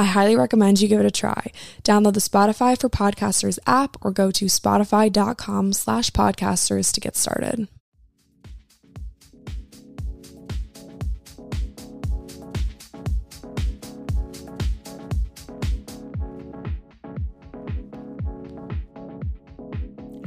I highly recommend you give it a try. Download the Spotify for Podcasters app or go to spotify.com slash podcasters to get started.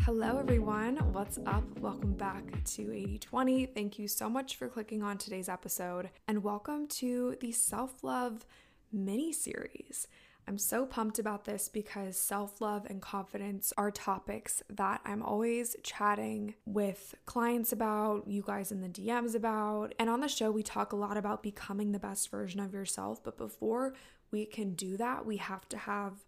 Hello, everyone. What's up? Welcome back to 8020. Thank you so much for clicking on today's episode, and welcome to the Self Love mini series. I'm so pumped about this because self love and confidence are topics that I'm always chatting with clients about, you guys in the DMs about. And on the show, we talk a lot about becoming the best version of yourself. But before we can do that, we have to have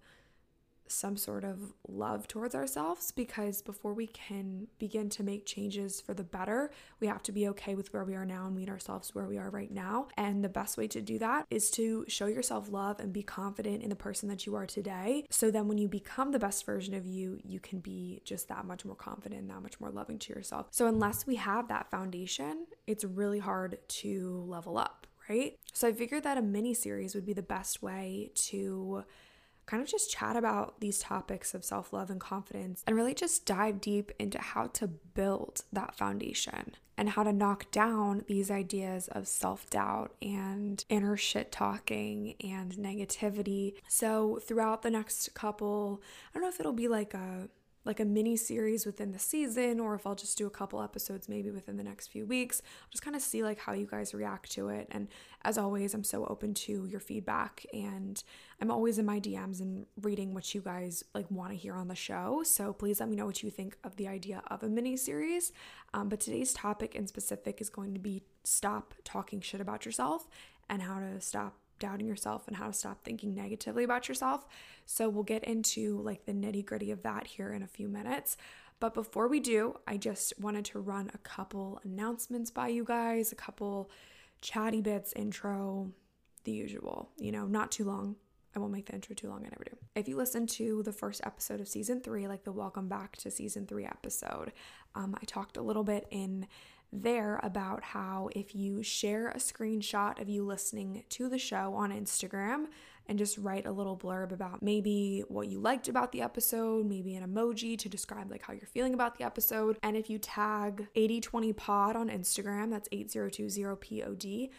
some sort of love towards ourselves because before we can begin to make changes for the better, we have to be okay with where we are now and meet ourselves where we are right now. And the best way to do that is to show yourself love and be confident in the person that you are today. So then when you become the best version of you, you can be just that much more confident that much more loving to yourself. So unless we have that foundation, it's really hard to level up, right? So I figured that a mini series would be the best way to kind of just chat about these topics of self love and confidence and really just dive deep into how to build that foundation and how to knock down these ideas of self doubt and inner shit talking and negativity. So, throughout the next couple, I don't know if it'll be like a like a mini series within the season or if I'll just do a couple episodes maybe within the next few weeks. I'll just kind of see like how you guys react to it. And as always, I'm so open to your feedback and I'm always in my DMs and reading what you guys like want to hear on the show. So please let me know what you think of the idea of a mini series. Um, but today's topic in specific is going to be stop talking shit about yourself and how to stop doubting yourself and how to stop thinking negatively about yourself. So we'll get into like the nitty gritty of that here in a few minutes. But before we do, I just wanted to run a couple announcements by you guys, a couple chatty bits, intro, the usual, you know, not too long. I won't make the intro too long, I never do. If you listen to the first episode of season three, like the welcome back to season three episode, um, I talked a little bit in there about how if you share a screenshot of you listening to the show on Instagram and just write a little blurb about maybe what you liked about the episode, maybe an emoji to describe like how you're feeling about the episode. And if you tag 8020pod on Instagram, that's 8020pod,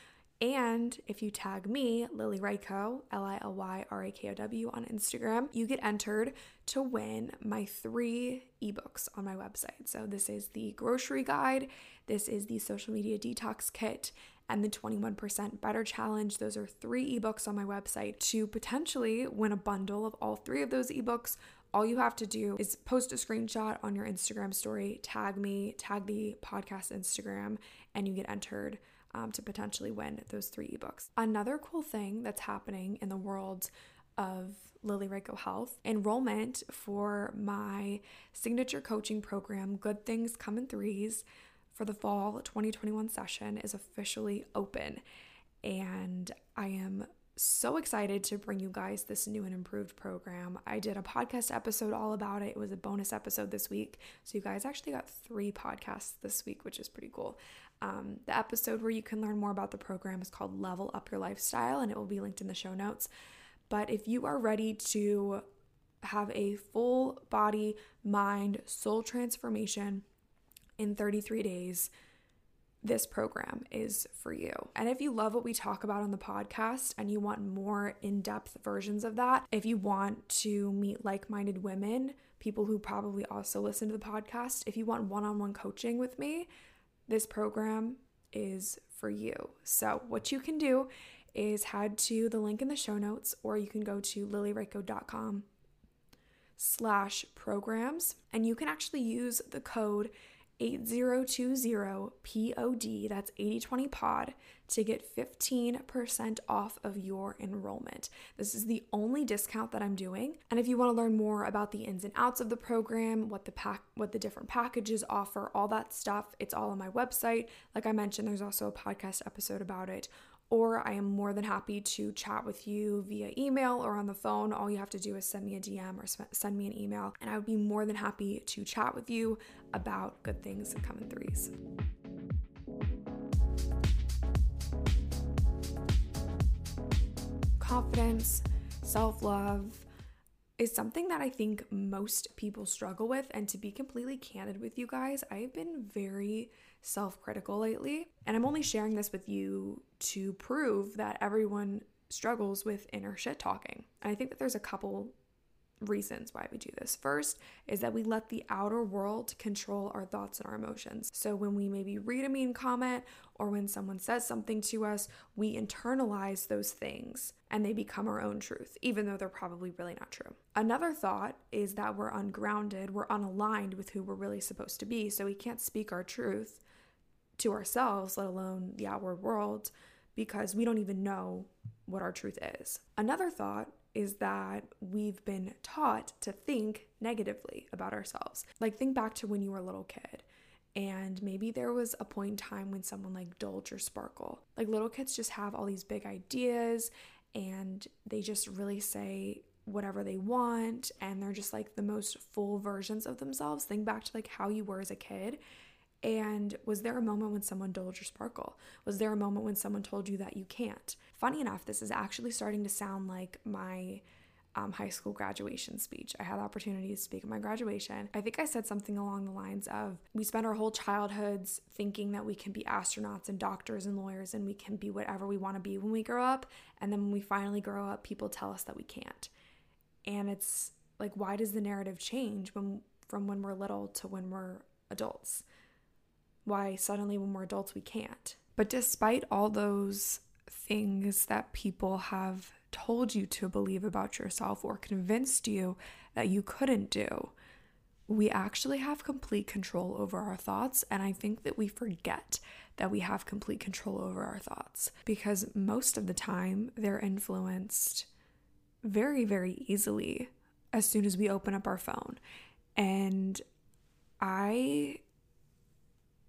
and if you tag me, Lily Rakow, L I L Y R A K O W, on Instagram, you get entered to win my three ebooks on my website. So, this is the grocery guide, this is the social media detox kit, and the 21% Better Challenge. Those are three ebooks on my website. To potentially win a bundle of all three of those ebooks, all you have to do is post a screenshot on your Instagram story, tag me, tag the podcast Instagram, and you get entered um, to potentially win those three ebooks. Another cool thing that's happening in the world of Lily Rakow Health enrollment for my signature coaching program, Good Things Come in Threes, for the fall 2021 session is officially open. And I am so excited to bring you guys this new and improved program. I did a podcast episode all about it. It was a bonus episode this week. So you guys actually got three podcasts this week, which is pretty cool. Um, the episode where you can learn more about the program is called Level Up Your Lifestyle, and it will be linked in the show notes. But if you are ready to have a full body, mind, soul transformation in 33 days, this program is for you. And if you love what we talk about on the podcast and you want more in depth versions of that, if you want to meet like minded women, people who probably also listen to the podcast, if you want one on one coaching with me, this program is for you. So, what you can do is head to the link in the show notes, or you can go to lilyrakow.com slash programs, and you can actually use the code 8020POD, that's 8020pod, to get 15% off of your enrollment. This is the only discount that I'm doing. And if you want to learn more about the ins and outs of the program, what the pack what the different packages offer, all that stuff, it's all on my website. Like I mentioned, there's also a podcast episode about it or I am more than happy to chat with you via email or on the phone. All you have to do is send me a DM or send me an email, and I would be more than happy to chat with you about good things come in threes. Confidence, self love, is something that I think most people struggle with. And to be completely candid with you guys, I've been very self critical lately. And I'm only sharing this with you to prove that everyone struggles with inner shit talking. And I think that there's a couple reasons why we do this. First is that we let the outer world control our thoughts and our emotions. So when we maybe read a mean comment or when someone says something to us, we internalize those things and they become our own truth, even though they're probably really not true. Another thought is that we're ungrounded, we're unaligned with who we're really supposed to be. So we can't speak our truth to ourselves, let alone the outward world, because we don't even know what our truth is. Another thought is that we've been taught to think negatively about ourselves. Like, think back to when you were a little kid. And maybe there was a point in time when someone like Dulge or Sparkle. Like little kids just have all these big ideas and they just really say whatever they want and they're just like the most full versions of themselves. Think back to like how you were as a kid and was there a moment when someone told your sparkle? Was there a moment when someone told you that you can't? Funny enough, this is actually starting to sound like my um, high school graduation speech. I had the opportunity to speak at my graduation. I think I said something along the lines of We spend our whole childhoods thinking that we can be astronauts and doctors and lawyers and we can be whatever we want to be when we grow up. And then when we finally grow up, people tell us that we can't. And it's like, why does the narrative change when from when we're little to when we're adults? Why suddenly when we're adults we can't. But despite all those things that people have told you to believe about yourself or convinced you that you couldn't do, we actually have complete control over our thoughts. And I think that we forget that we have complete control over our thoughts because most of the time they're influenced very, very easily as soon as we open up our phone. And I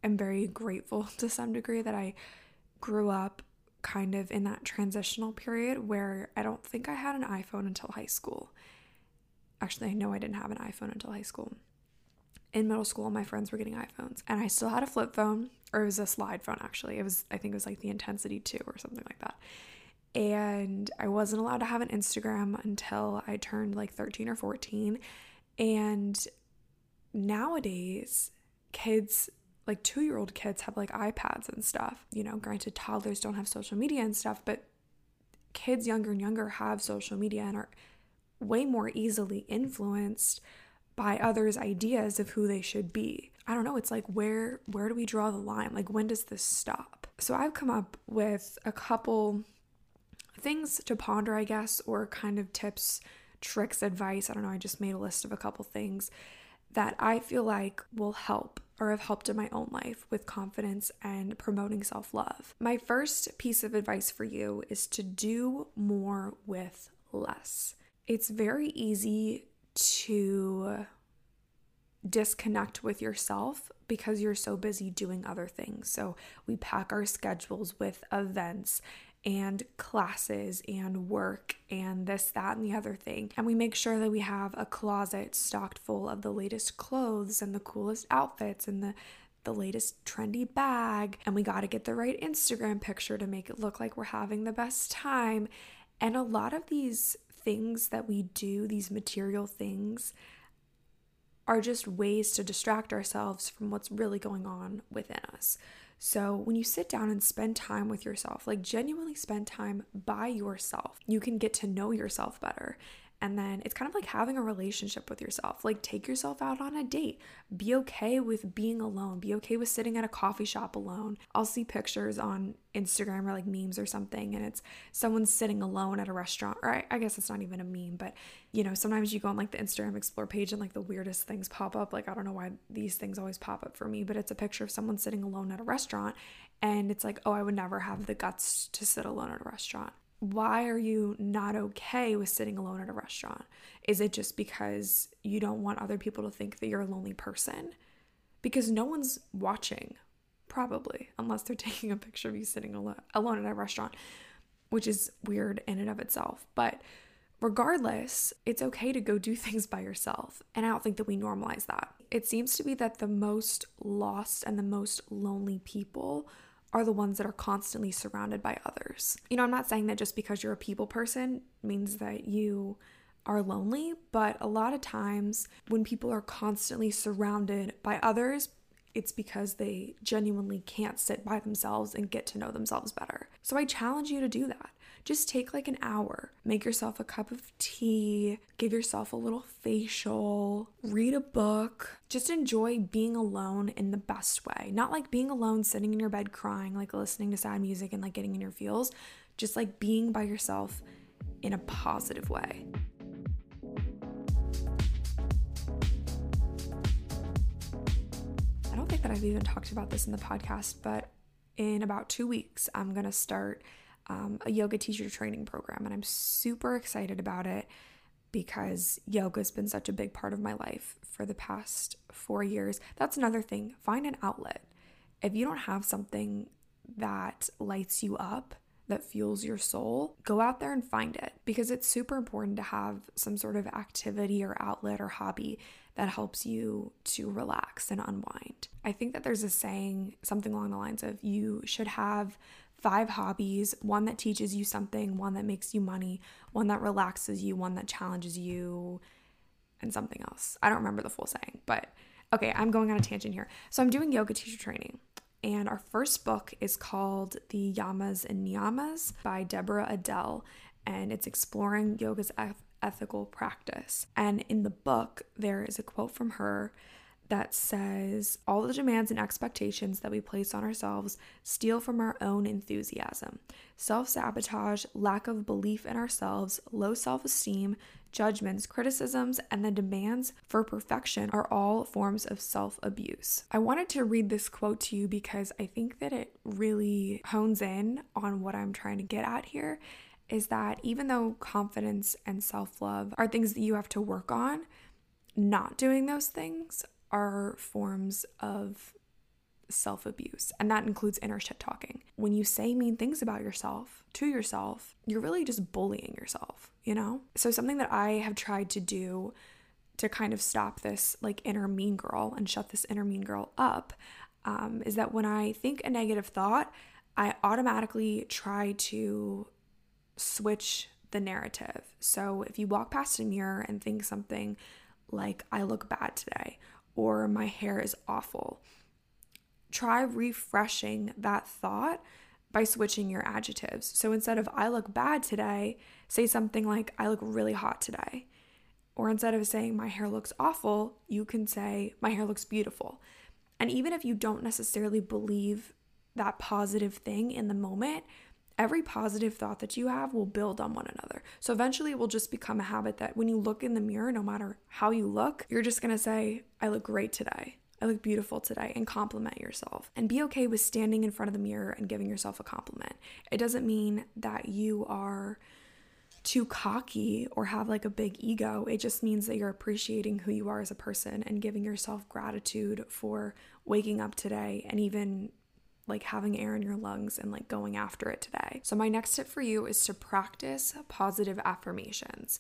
am very grateful to some degree that I grew up kind of in that transitional period where I don't think I had an iPhone until high school. Actually, I know I didn't have an iPhone until high school. In middle school, my friends were getting iPhones, and I still had a flip phone, or it was a slide phone actually. It was, I think it was like the Intensity 2 or something like that. And I wasn't allowed to have an Instagram until I turned like 13 or 14. And nowadays, kids like two year old kids have like iPads and stuff. You know, granted, toddlers don't have social media and stuff, but kids younger and younger have social media and are way more easily influenced by others' ideas of who they should be. I don't know, it's like where where do we draw the line? Like when does this stop? So I've come up with a couple things to ponder, I guess, or kind of tips, tricks, advice. I don't know, I just made a list of a couple things that I feel like will help or have helped in my own life with confidence and promoting self love. My first piece of advice for you is to do more with less. It's very easy to disconnect with yourself because you're so busy doing other things. So we pack our schedules with events and classes and work and this, that, and the other thing. And we make sure that we have a closet stocked full of the latest clothes and the coolest outfits and the the latest trendy bag and we got to get the right Instagram picture to make it look like we're having the best time. And a lot of these things that we do, these material things, are just ways to distract ourselves from what's really going on within us. So, when you sit down and spend time with yourself, like genuinely spend time by yourself, you can get to know yourself better. And then it's kind of like having a relationship with yourself. Like, take yourself out on a date. Be okay with being alone. Be okay with sitting at a coffee shop alone. I'll see pictures on Instagram or like memes or something, and it's someone sitting alone at a restaurant. Or I, I guess it's not even a meme, but you know, sometimes you go on like the Instagram Explore page and like the weirdest things pop up. Like, I don't know why these things always pop up for me, but it's a picture of someone sitting alone at a restaurant. And it's like, oh, I would never have the guts to sit alone at a restaurant why are you not okay with sitting alone at a restaurant? Is it just because you don't want other people to think that you're a lonely person? Because no one's watching, probably, unless they're taking a picture of you sitting alone at a restaurant, which is weird in and of itself. But regardless, it's okay to go do things by yourself. And I don't think that we normalize that. It seems to be that the most lost and the most lonely people are the ones that are constantly surrounded by others. You know, I'm not saying that just because you're a people person means that you are lonely, but a lot of times when people are constantly surrounded by others, it's because they genuinely can't sit by themselves and get to know themselves better. So I challenge you to do that. Just take like an hour, make yourself a cup of tea, give yourself a little facial, read a book. Just enjoy being alone in the best way. Not like being alone sitting in your bed crying, like listening to sad music and like getting in your feels, just like being by yourself in a positive way. I don't think that I've even talked about this in the podcast, but in about two weeks, I'm going to start um, a yoga teacher training program, and I'm super excited about it because yoga has been such a big part of my life for the past four years. That's another thing. Find an outlet. If you don't have something that lights you up, that fuels your soul, go out there and find it because it's super important to have some sort of activity or outlet or hobby that helps you to relax and unwind. I think that there's a saying, something along the lines of you should have five hobbies one that teaches you something, one that makes you money, one that relaxes you, one that challenges you, and something else. I don't remember the full saying, but okay, I'm going on a tangent here. So I'm doing yoga teacher training. And our first book is called The Yamas and Niyamas by Deborah Adele, and it's exploring yoga's eth- ethical practice. And in the book, there is a quote from her that says all the demands and expectations that we place on ourselves steal from our own enthusiasm. Self sabotage, lack of belief in ourselves, low self esteem, judgments, criticisms, and the demands for perfection are all forms of self abuse. I wanted to read this quote to you because I think that it really hones in on what I'm trying to get at here. Is that even though confidence and self love are things that you have to work on, not doing those things are forms of self abuse, and that includes inner shit talking. When you say mean things about yourself to yourself, you're really just bullying yourself, you know? So, something that I have tried to do to kind of stop this like inner mean girl and shut this inner mean girl up um, is that when I think a negative thought, I automatically try to switch the narrative. So, if you walk past a mirror and think something like, I look bad today, or my hair is awful. Try refreshing that thought by switching your adjectives. So instead of I look bad today, say something like I look really hot today. Or instead of saying my hair looks awful, you can say my hair looks beautiful. And even if you don't necessarily believe that positive thing in the moment, every positive thought that you have will build on one another. So eventually it will just become a habit that when you look in the mirror, no matter how you look, you're just gonna say, I look great today. I look beautiful today and compliment yourself. And be okay with standing in front of the mirror and giving yourself a compliment. It doesn't mean that you are too cocky or have like a big ego. It just means that you're appreciating who you are as a person and giving yourself gratitude for waking up today and even like having air in your lungs and like going after it today. So, my next tip for you is to practice positive affirmations.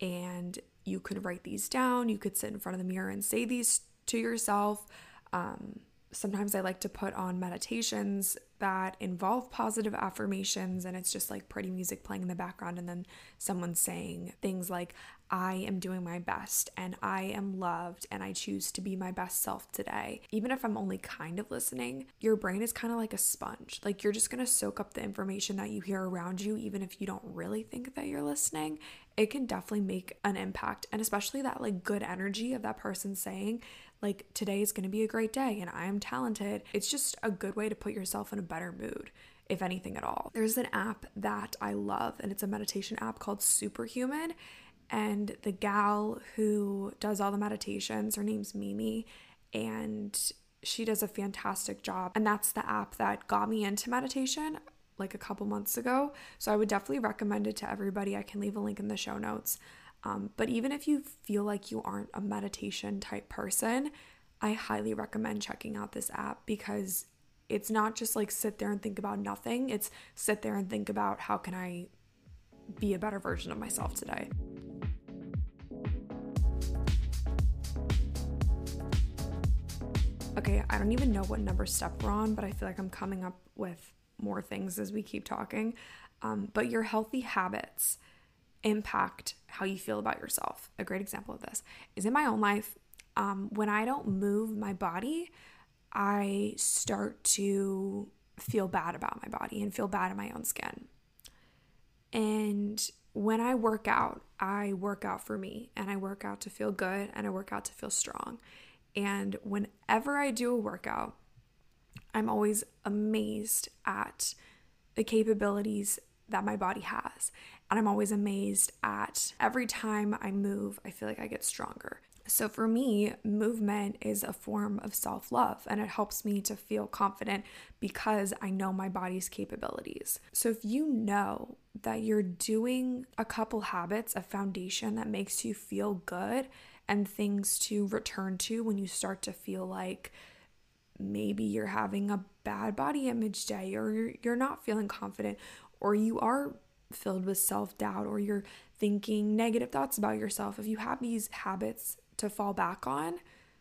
And you could write these down, you could sit in front of the mirror and say these to yourself. Um, sometimes I like to put on meditations that involve positive affirmations, and it's just like pretty music playing in the background, and then someone saying things like, I am doing my best and I am loved and I choose to be my best self today. Even if I'm only kind of listening, your brain is kind of like a sponge. Like you're just going to soak up the information that you hear around you, even if you don't really think that you're listening. It can definitely make an impact. And especially that like good energy of that person saying, like, today is going to be a great day and I am talented. It's just a good way to put yourself in a better mood if anything at all. There's an app that I love, and it's a meditation app called Superhuman. And the gal who does all the meditations, her name's Mimi, and she does a fantastic job. And that's the app that got me into meditation like a couple months ago. So I would definitely recommend it to everybody. I can leave a link in the show notes. Um, but even if you feel like you aren't a meditation type person, I highly recommend checking out this app because it's not just like sit there and think about nothing. It's sit there and think about how can I be a better version of myself today. Okay, I don't even know what number step we're on, but I feel like I'm coming up with more things as we keep talking. Um, but your healthy habits impact how you feel about yourself. A great example of this is in my own life. Um, when I don't move my body, I start to feel bad about my body and feel bad in my own skin. And when I work out, I work out for me and I work out to feel good and I work out to feel strong. And whenever I do a workout, I'm always amazed at the capabilities that my body has. And I'm always amazed at every time I move, I feel like I get stronger. So for me, movement is a form of self love and it helps me to feel confident because I know my body's capabilities. So if you know that you're doing a couple habits, a foundation that makes you feel good and things to return to when you start to feel like maybe you're having a bad body image day or you're, not feeling confident or you are filled with self doubt or you're thinking negative thoughts about yourself, if you have these habits to fall back on,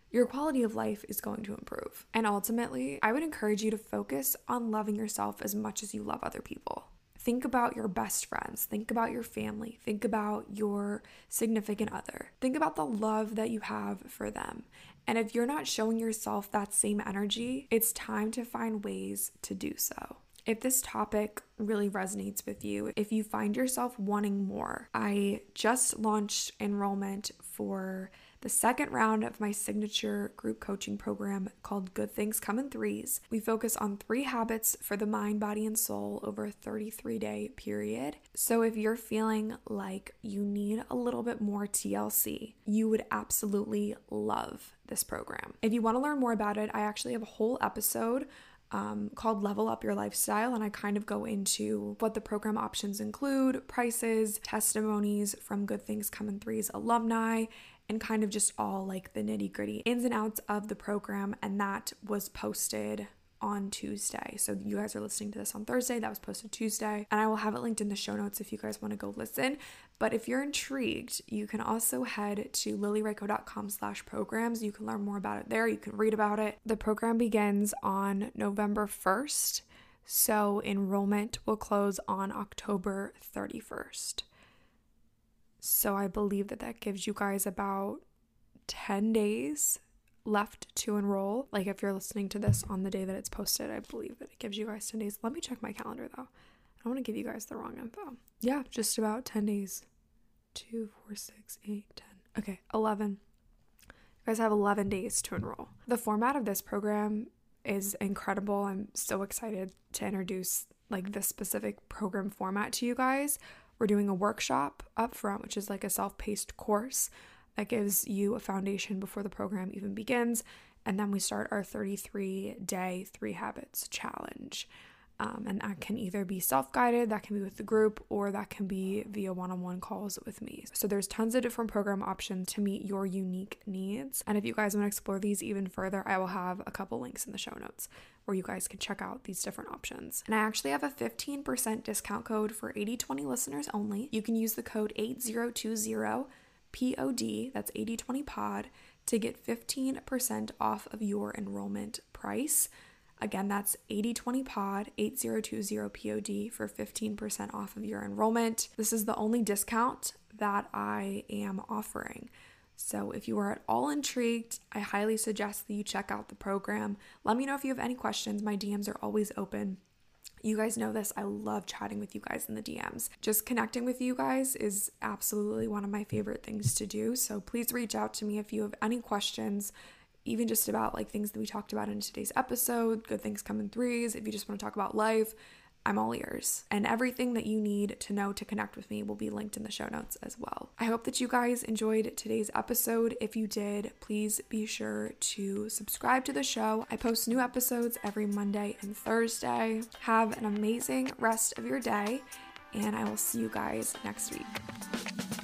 your quality of life is going to improve. And ultimately, I would encourage you to focus on loving yourself as much as you love other people. Think about your best friends, think about your family, think about your significant other, think about the love that you have for them. And if you're not showing yourself that same energy, it's time to find ways to do so. If this topic really resonates with you, if you find yourself wanting more, I just launched enrollment for the second round of my signature group coaching program called Good Things Come in Threes. We focus on three habits for the mind, body, and soul over a 33 day period. So if you're feeling like you need a little bit more TLC, you would absolutely love this program. If you want to learn more about it, I actually have a whole episode um, called Level Up Your Lifestyle, and I kind of go into what the program options include, prices, testimonies from Good Things Come in Threes alumni, and kind of just all like the nitty gritty ins and outs of the program. And that was posted on Tuesday. So you guys are listening to this on Thursday. That was posted Tuesday. And I will have it linked in the show notes if you guys want to go listen. But if you're intrigued, you can also head to lilyrakow.com slash programs. You can learn more about it there. You can read about it. The program begins on November 1st. So enrollment will close on October 31st. So I believe that that gives you guys about 10 days left to enroll. Like if you're listening to this on the day that it's posted, I believe that it gives you guys 10 days. Let me check my calendar though. I don't want to give you guys the wrong info. Yeah, just about 10 days. 2, 4, 6, 8, 10. Okay, 11. You guys have 11 days to enroll. The format of this program is incredible. I'm so excited to introduce like this specific program format to you guys. We're doing a workshop up front, which is like a self paced course that gives you a foundation before the program even begins. And then we start our 33 day three habits challenge. Um, and that can either be self guided, that can be with the group, or that can be via one on one calls with me. So there's tons of different program options to meet your unique needs. And if you guys want to explore these even further, I will have a couple links in the show notes where you guys can check out these different options. And I actually have a 15% discount code for 8020 listeners only. You can use the code 8020 POD, that's 8020 pod, to get 15% off of your enrollment price. Again, that's 8020pod, 8020pod for 15% off of your enrollment. This is the only discount that I am offering. So, if you are at all intrigued, I highly suggest that you check out the program. Let me know if you have any questions. My DMs are always open. You guys know this. I love chatting with you guys in the DMs. Just connecting with you guys is absolutely one of my favorite things to do. So, please reach out to me if you have any questions even just about like things that we talked about in today's episode, good things come in threes. If you just want to talk about life, I'm all ears. And everything that you need to know to connect with me will be linked in the show notes as well. I hope that you guys enjoyed today's episode. If you did, please be sure to subscribe to the show. I post new episodes every Monday and Thursday. Have an amazing rest of your day, and I will see you guys next week.